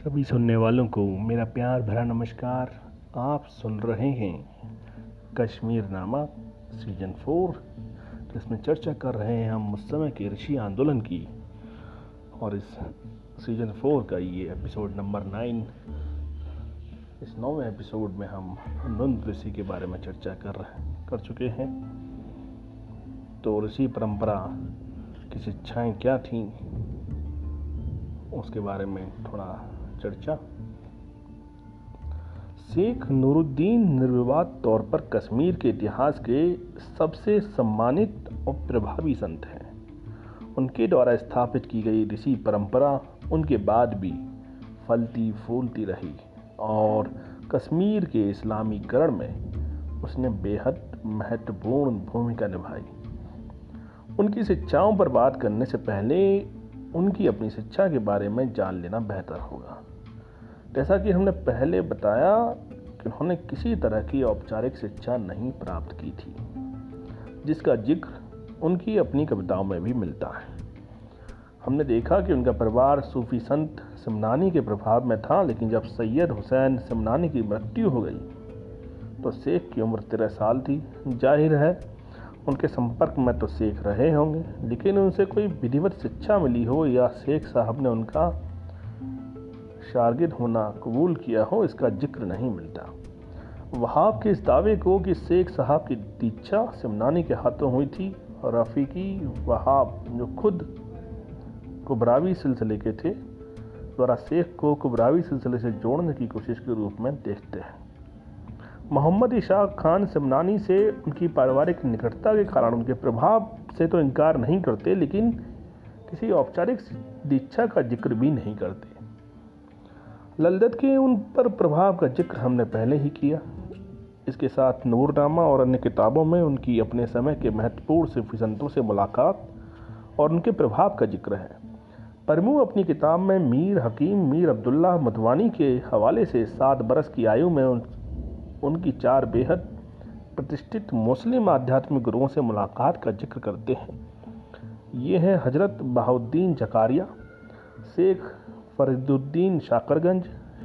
सभी सुनने वालों को मेरा प्यार भरा नमस्कार। आप सुन रहे हैं कश्मीर नामा सीज़न फोर, जिसमें चर्चा कर रहे हैं हम उस समय के ऋषि आंदोलन की। और इस सीज़न फोर का ये एपिसोड नंबर नाइन, इस नौवें एपिसोड में हम नंद ऋषि के बारे में चर्चा कर कर चुके हैं। तो ऋषि परंपरा की शिक्षाएँ क्या थीं, उसके बारे में थोड़ा चर्चा। शेख नूरुद्दीन निर्विवाद तौर पर कश्मीर के इतिहास के सबसे सम्मानित और प्रभावी संत हैं। उनके द्वारा स्थापित की गई ऋषि परंपरा उनके बाद भी फलती फूलती रही और कश्मीर के इस्लामीकरण में उसने बेहद महत्वपूर्ण भूमिका निभाई। उनकी शिक्षाओं पर बात करने से पहले उनकी अपनी शिक्षा के बारे में जान लेना बेहतर होगा। जैसा कि हमने पहले बताया कि उन्होंने किसी तरह की औपचारिक शिक्षा नहीं प्राप्त की थी, जिसका ज़िक्र उनकी अपनी कविताओं में भी मिलता है। हमने देखा कि उनका परिवार सूफी संत सिमनानी के प्रभाव में था, लेकिन जब सैयद हुसैन सिमनानी की मृत्यु हो गई तो शेख की उम्र तेरह साल थी। ज़ाहिर है, उनके संपर्क में तो शेख रहे होंगे, लेकिन उनसे कोई विधिवत शिक्षा मिली हो या शेख साहब ने उनका शागिद होना कबूल किया हो, इसका ज़िक्र नहीं मिलता। वहाब के इस दावे को कि शेख साहब की दीक्षा सिमनानी के हाथों हुई थी और रफ़ीकी वहाब जो खुद कुबरावी सिलसिले के थे द्वारा शेख को कुबरावी सिलसिले से जोड़ने की कोशिश के रूप में देखते हैं। मोहम्मद इशाक खान सिमनानी से उनकी पारिवारिक निकटता के कारण उनके प्रभाव से तो इनकार नहीं करते, लेकिन किसी औपचारिक दीक्षा का ज़िक्र भी नहीं करते। ललदत के उन पर प्रभाव का ज़िक्र हमने पहले ही किया। इसके साथ नूरनामा और अन्य किताबों में उनकी अपने समय के महत्वपूर्ण सिफी संतों से मुलाकात और उनके प्रभाव का ज़िक्र है। परमू अपनी किताब में मीर हकीम मीर अब्दुल्ला मधवानी के हवाले से सात बरस की आयु में उन, उनकी चार बेहद प्रतिष्ठित मुस्लिम आध्यात्मिक गुरुओं से मुलाकात का ज़िक्र करते हैं। ये हैं हज़रत बहाउद्दीन जकारिया शेख फरीदुद्दीन शाकरगंज,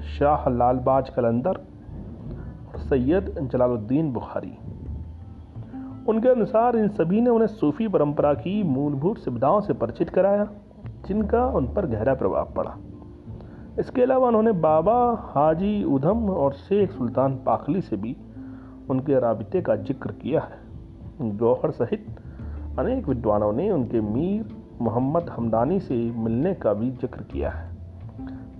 शाह लालबाज कलंदर और सैयद जलालुद्दीन बुखारी। उनके अनुसार इन सभी ने उन्हें सूफी परंपरा की मूलभूत सुविधाओं से परिचित कराया, जिनका उन पर गहरा प्रभाव पड़ा। इसके अलावा उन्होंने बाबा हाजी उधम और शेख सुल्तान पाखली से भी उनके रबते का ज़िक्र किया है। गौहर सहित अनेक विद्वानों ने उनके मीर मोहम्मद हमदानी से मिलने का भी ज़िक्र किया है।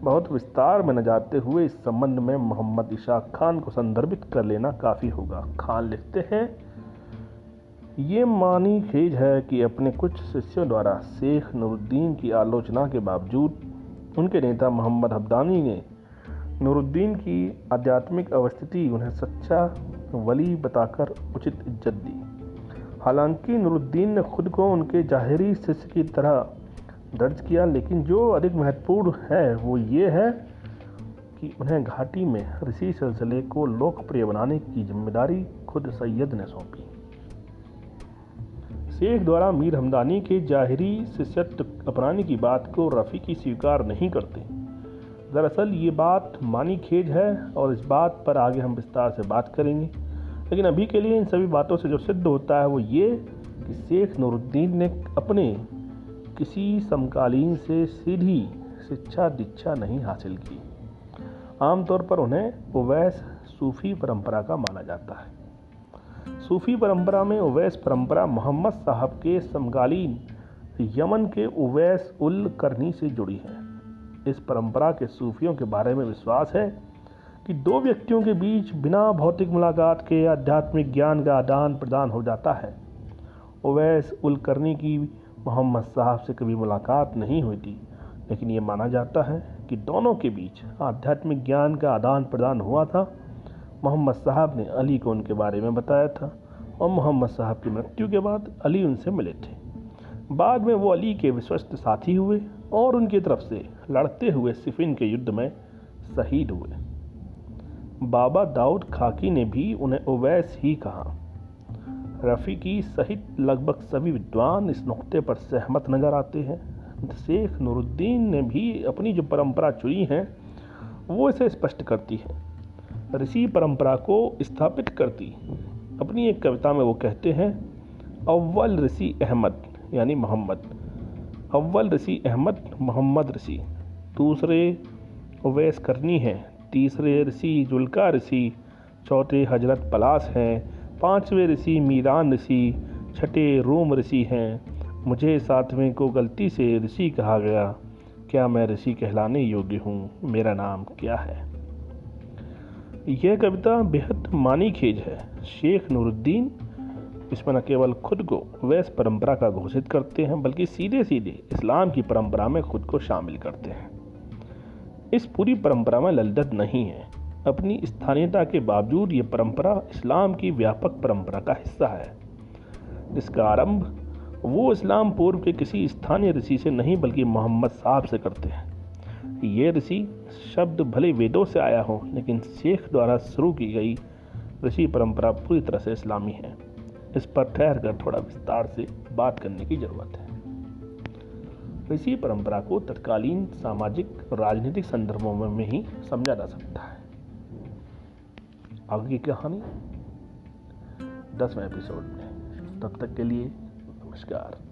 बहुत विस्तार में न जाते हुए इस संबंध में मोहम्मद इशाक खान को संदर्भित कर लेना काफ़ी होगा। खान लिखते हैं, ये मानी खेज है कि अपने कुछ शिष्यों द्वारा शेख नूरुद्दीन की आलोचना के बावजूद उनके नेता मोहम्मद हब्दानी ने नूरुद्दीन की आध्यात्मिक अवस्थिति उन्हें सच्चा वली बताकर उचित इज़्ज़त दी। हालाँकि नूरुद्दीन ने खुद को उनके जाहिरी शिष्य की तरह दर्ज किया, लेकिन जो अधिक महत्वपूर्ण है वो ये है कि उन्हें घाटी में ऋषि सिलसिले को लोकप्रिय बनाने की ज़िम्मेदारी खुद सैयद ने सौंपी। शेख द्वारा मीर हमदानी के जाहिरी शिष्यत्व अपनाने की बात को रफ़ी की स्वीकार नहीं करते। दरअसल ये बात मानी खेज है और इस बात पर आगे हम विस्तार से बात करेंगे। लेकिन अभी के लिए इन सभी बातों से जो सिद्ध होता है वो ये कि शेख नूरुद्दीन ने अपने किसी समकालीन से सीधी शिक्षा दीक्षा नहीं हासिल की। आमतौर पर उन्हें उवैस सूफी परंपरा का माना जाता है। सूफी परंपरा में उवैस परंपरा मोहम्मद साहब के समकालीन यमन के उवैस उल करनी से जुड़ी है। इस परंपरा के सूफियों के बारे में विश्वास है कि दो व्यक्तियों के बीच बिना भौतिक मुलाकात के आध्यात्मिक ज्ञान का आदान प्रदान हो जाता है। उवैस उल करनी की मोहम्मद साहब से कभी मुलाकात नहीं हुई थी, लेकिन ये माना जाता है कि दोनों के बीच आध्यात्मिक ज्ञान का आदान प्रदान हुआ था। मोहम्मद साहब ने अली को उनके बारे में बताया था और मोहम्मद साहब की मृत्यु के बाद अली उनसे मिले थे। बाद में वो अली के विश्वस्त साथी हुए और उनकी तरफ़ से लड़ते हुए सिफिन के युद्ध में शहीद हुए। बाबा दाऊद खाकी ने भी उन्हें ओवैस ही कहा। रफ़ीकी सहित लगभग सभी विद्वान इस नुक्ते पर सहमत नज़र आते हैं। शेख नूरुद्दीन ने भी अपनी जो परंपरा चुनी है, वो इसे स्पष्ट करती है। ऋषि परंपरा को स्थापित करती, अपनी एक कविता में वो कहते हैं, अव्वल ऋषि अहमद, यानी मोहम्मद। अव्वल ऋषि अहमद, मोहम्मद ऋषि। दूसरे उवैस करनी है। तीसरे, ऋषि जुल्का ऋषि। चौथे, हज़रत पलास हैं। पाँचवें ऋषि मीरान ऋषि छठे रोम ऋषि हैं। मुझे सातवें को गलती से ऋषि कहा गया। क्या मैं ऋषि कहलाने योग्य हूँ? मेरा नाम क्या है? यह कविता बेहद मानी खेज है। शेख नूरुद्दीन, इसमें न केवल खुद को वैस परंपरा का घोषित करते हैं, बल्कि सीधे सीधे इस्लाम की परंपरा में खुद को शामिल करते हैं। इस पूरी परंपरा में ललदत नहीं है। अपनी स्थानीयता के बावजूद ये परंपरा इस्लाम की व्यापक परंपरा का हिस्सा है। इसका आरंभ वो इस्लाम पूर्व के किसी स्थानीय ऋषि से नहीं, बल्कि मोहम्मद साहब से करते हैं। ये ऋषि शब्द भले वेदों से आया हो, लेकिन शेख द्वारा शुरू की गई ऋषि परंपरा पूरी तरह से इस्लामी है। इस पर ठहर कर थोड़ा विस्तार से बात करने की ज़रूरत है। ऋषि परंपरा को तत्कालीन सामाजिक राजनीतिक संदर्भों में ही समझा जा सकता है। आगे की कहानी दसवें एपिसोड में। तब तक के लिए नमस्कार।